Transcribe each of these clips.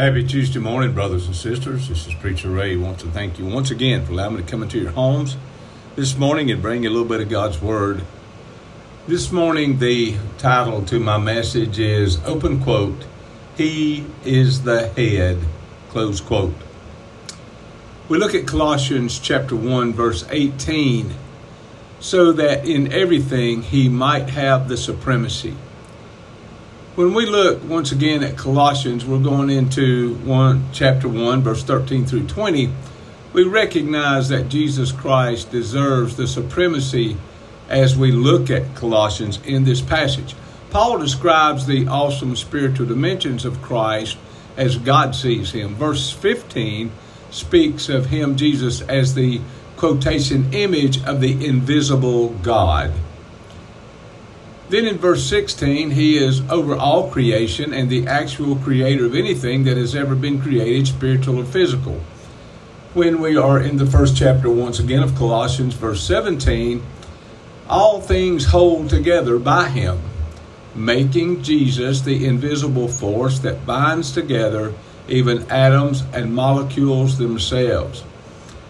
Happy Tuesday morning, brothers and sisters. This is Preacher Ray. I want to thank you once again for allowing me to come into your homes this morning and bring you a little bit of God's Word. This morning, the title to my message is open quote, He is the head, close quote. We look at Colossians chapter 1, verse 18, so that in everything he might have the supremacy. When we look once again at Colossians, we're going into one chapter 1 verse 13 through 20. We recognize that Jesus Christ deserves the supremacy as we look at Colossians in this passage. Paul describes the awesome spiritual dimensions of Christ as God sees him. Verse 15 speaks of him, Jesus, as the quotation image of the invisible God. Then in verse 16, he is over all creation and the actual creator of anything that has ever been created, spiritual or physical. When we are in the first chapter, once again, of Colossians, verse 17, all things hold together by him, making Jesus the invisible force that binds together even atoms and molecules themselves.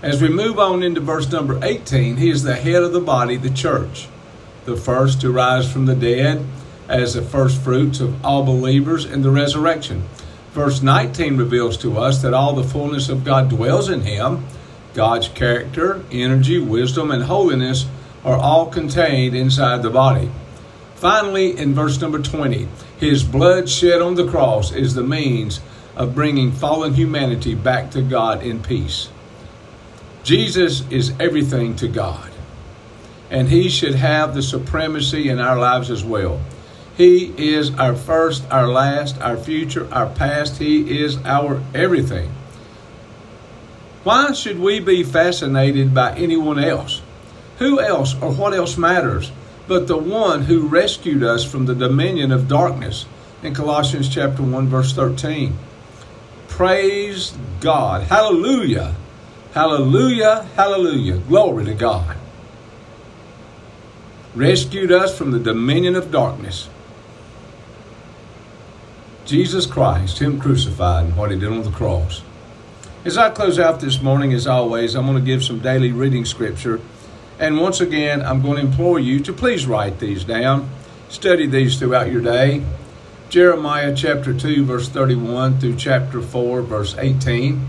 As we move on into verse number 18, he is the head of the body, the church the first to rise from the dead as the first fruits of all believers in the resurrection. Verse 19 reveals to us that all the fullness of God dwells in him. God's character, energy, wisdom, and holiness are all contained inside the body. Finally, in verse number 20, his blood shed on the cross is the means of bringing fallen humanity back to God in peace. Jesus is everything to God and He should have the supremacy in our lives as well. He is our first, our last, our future, our past. He is our everything. Why should we be fascinated by anyone else? Who else or what else matters but the one who rescued us from the dominion of darkness in Colossians chapter 1 verse 13. Praise God. Hallelujah. Hallelujah. Hallelujah. Glory to God rescued us from the dominion of darkness. Jesus Christ, Him crucified, and what He did on the cross. As I close out this morning, as always, I'm going to give some daily reading scripture. And once again, I'm going to implore you to please write these down. Study these throughout your day. Jeremiah chapter 2, verse 31 through chapter 4, verse 18.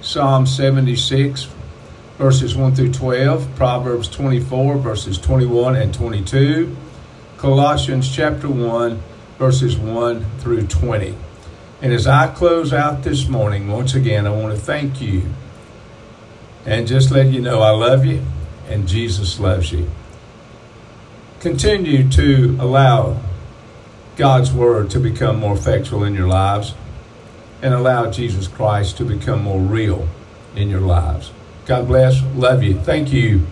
Psalm 76, verses 1 through 12, Proverbs 24, verses 21 and 22, Colossians chapter 1, verses 1 through 20. And as I close out this morning, once again, I want to thank you and just let you know I love you and Jesus loves you. Continue to allow God's Word to become more effectual in your lives and allow Jesus Christ to become more real in your lives. God bless. Love you. Thank you.